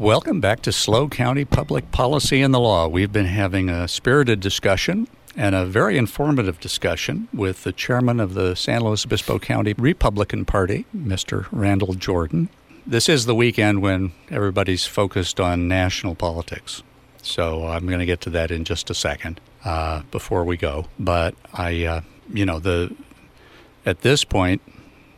Welcome back to SLO County Public Policy and the Law. We've been having a spirited discussion and a very informative discussion with the chairman of the San Luis Obispo County Republican Party, Mr. Randall Jordan. This is the weekend when everybody's focused on national politics. So I'm going to get to that in just a second uh, before we go. But I, uh, you know, the at this point,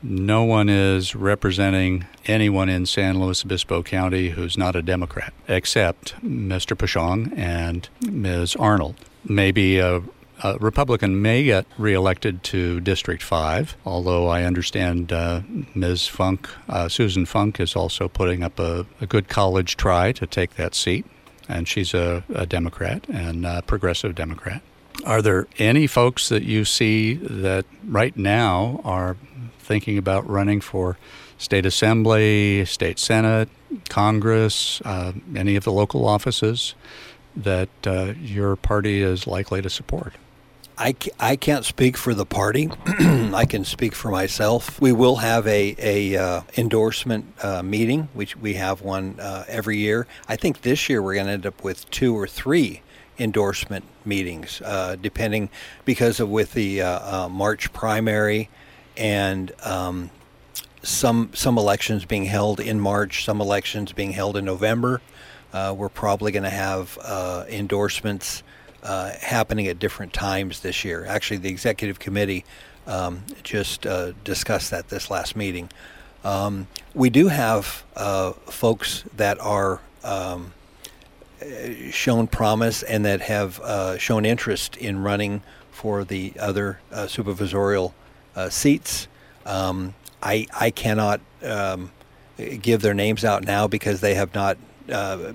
no one is representing anyone in San Luis Obispo County who's not a Democrat, except Mr. Peschong and Ms. Arnold. Maybe a, a Republican may get reelected to District 5, although I understand uh, Ms. Funk, uh, Susan Funk, is also putting up a, a, good college try to take that seat, and she's a, a Democrat and a progressive Democrat. Are there any folks that you see that right now are thinking about running for state assembly, state senate, Congress, uh, any of the local offices that uh, your party is likely to support? I, I can't speak for the party. I can speak for myself. We will have a, a uh, endorsement uh, meeting, which we have one uh, every year. I think this year we're going to end up with two or three endorsement meetings, uh, depending because of with the uh, uh, March primary and um, some some elections being held in March, some elections being held in November. Uh, we're probably going to have uh, endorsements uh, happening at different times this year. Actually, the executive committee um, just uh, discussed that this last meeting. Um, we do have uh, folks that are um, shown promise and that have uh, shown interest in running for the other supervisorial uh, seats. Um, I I cannot um, give their names out now because they have not. Uh,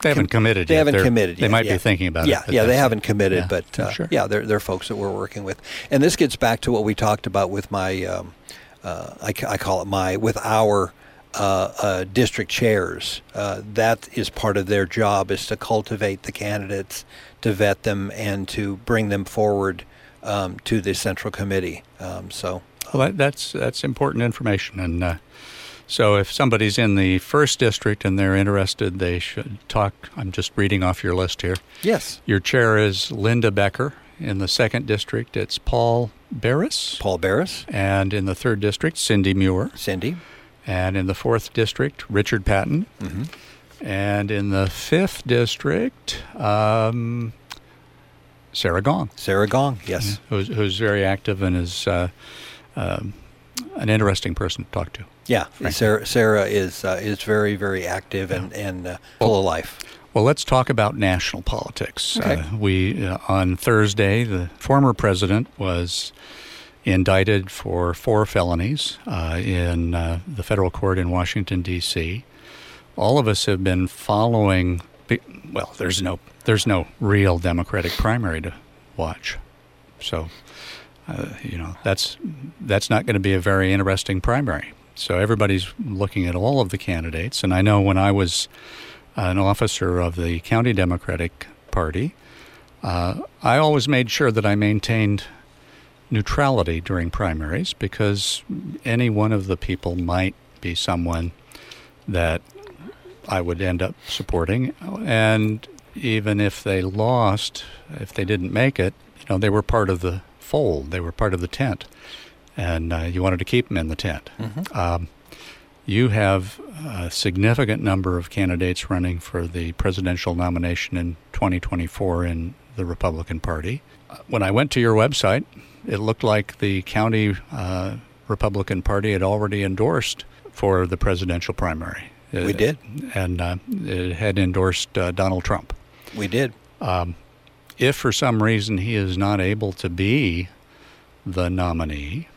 they haven't com- committed. They yet. haven't they're, committed. They yet, might yeah. be thinking about yeah, it. Yeah, yeah, they haven't committed, yeah, but uh, sure. yeah, they're they're folks that we're working with, and this gets back to what we talked about with my, um, uh, I, I, call it my with our uh, uh, district chairs. Uh, that is part of their job is to cultivate the candidates, to vet them, and to bring them forward um, to the central committee. Um, so, well, that, that's that's important information, and uh, so if somebody's in the first district and they're interested, they should talk. I'm just reading off your list here. Yes, your chair is Linda Becker. In the second district, it's Paul Barris. Paul Barris. And in the third district, Cindy Muir. Cindy. And in the fourth district, Richard Patton. Mm-hmm. And in the fifth district, um, Sarah Gong. Sarah Gong, yes. Who's, who's very active and is uh, um, an interesting person to talk to. Yeah, Sarah, Sarah is uh, is very very active and and uh, full well, of life. Well, let's talk about national politics. Okay. Uh, we uh, on Thursday, the former president was indicted for four felonies uh, in uh, the federal court in Washington D.C. All of us have been following. Well, there's no there's no real Democratic primary to watch, so uh, you know that's that's not going to be a very interesting primary. So everybody's looking at all of the candidates, and I know when I was an officer of the county Democratic Party, uh, I always made sure that I maintained neutrality during primaries because any one of the people might be someone that I would end up supporting, and even if they lost, if they didn't make it, you know, they were part of the fold. They were part of the tent, and uh, you wanted to keep them in the tent. Mm-hmm. Um, you have a significant number of candidates running for the presidential nomination in 2024 in the Republican Party. When I went to your website, it looked like the county uh, Republican Party had already endorsed for the presidential primary. We did. And uh, it had endorsed uh, Donald Trump. We did. Um, if for some reason he is not able to be the nominee,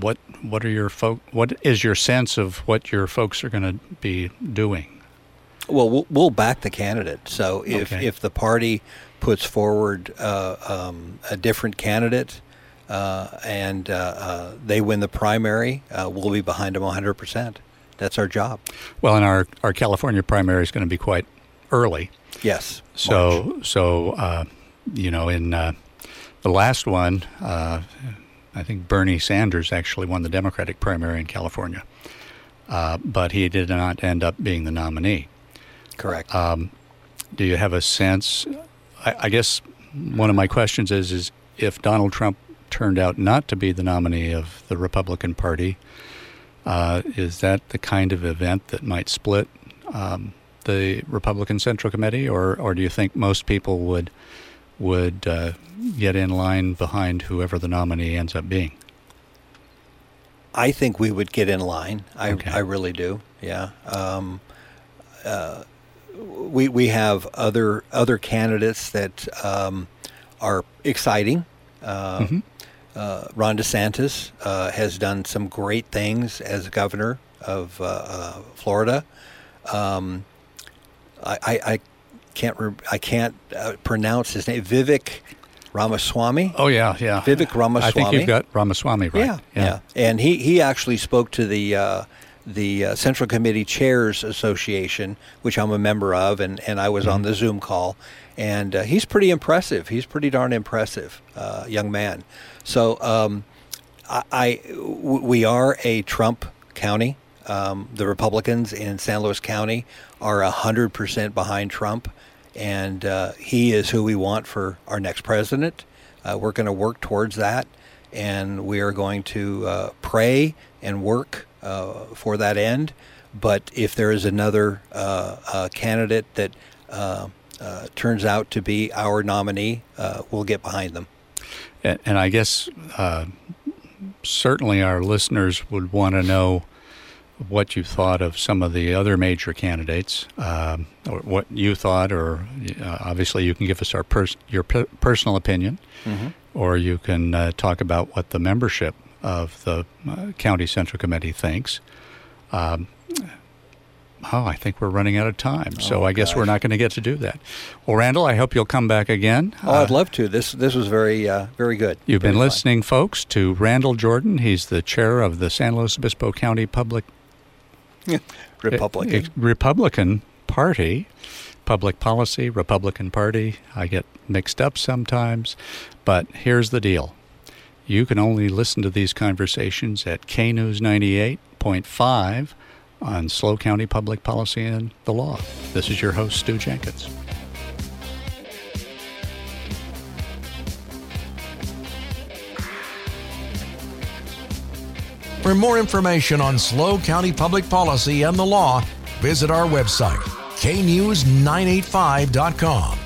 what what are your folk? What is your sense of what your folks are going to be doing? Well, well, we'll back the candidate. So if Okay. if the party puts forward uh, um, a different candidate uh, and uh, uh, they win the primary, uh, we'll be behind them 100 percent. That's our job. Well, and our our California primary is going to be quite early. Yes. So so uh, you know in uh, the last one, uh, I think Bernie Sanders actually won the Democratic primary in California, uh, but he did not end up being the nominee. Correct. Um, do you have a sense? I, I guess one of my questions is: is if Donald Trump turned out not to be the nominee of the Republican Party, uh, is that the kind of event that might split um, the Republican Central Committee, or or do you think most people would would uh, get in line behind whoever the nominee ends up being? I think we would get in line. I, Okay. I really do. Yeah. Um, uh, we we have other other candidates that um, are exciting. Uh, Mhm. Uh, Ron DeSantis uh, has done some great things as governor of uh, uh, Florida. Um, I, I, I can't re- I can't uh, pronounce his name. Vivek Ramaswamy. Oh yeah, yeah. Vivek Ramaswamy. I think you've got Ramaswamy right. Yeah, yeah, And he, he actually spoke to the uh, the uh, Central Committee Chairs Association, which I'm a member of, and, and I was on the Zoom call. And uh, he's pretty impressive. He's pretty darn impressive, uh, young man. So um, I, I w- we are a Trump county. Um, the Republicans in San Luis County are hundred percent behind Trump, and uh, he is who we want for our next president. Uh, we're going to work towards that, and we are going to uh, pray and work uh, for that end. But if there is another uh, uh, candidate that uh, uh, turns out to be our nominee, uh, we'll get behind them. And, and I guess uh, certainly our listeners would want to know what you thought of some of the other major candidates, um, or what you thought, or uh, obviously you can give us our pers- your per- personal opinion, or you can uh, talk about what the membership of the uh, county central committee thinks. Um, oh, I think we're running out of time, so Oh, I guess we're not going to get to do that. Well, Randall, I hope you'll come back again. Oh, I'd Uh, love to. This this was very uh, very good. You've Very been fun. listening, folks, to Randall Jordan. He's the chair of the San Luis Obispo County Public Republican. Republican Party, Public Policy Republican Party. I get mixed up sometimes, but here's the deal: you can only listen to these conversations at K News ninety eight point five on SLO County Public Policy and the Law. This is your host, Stew Jenkins. For more information on SLO County public policy and the law, visit our website, knews985.com.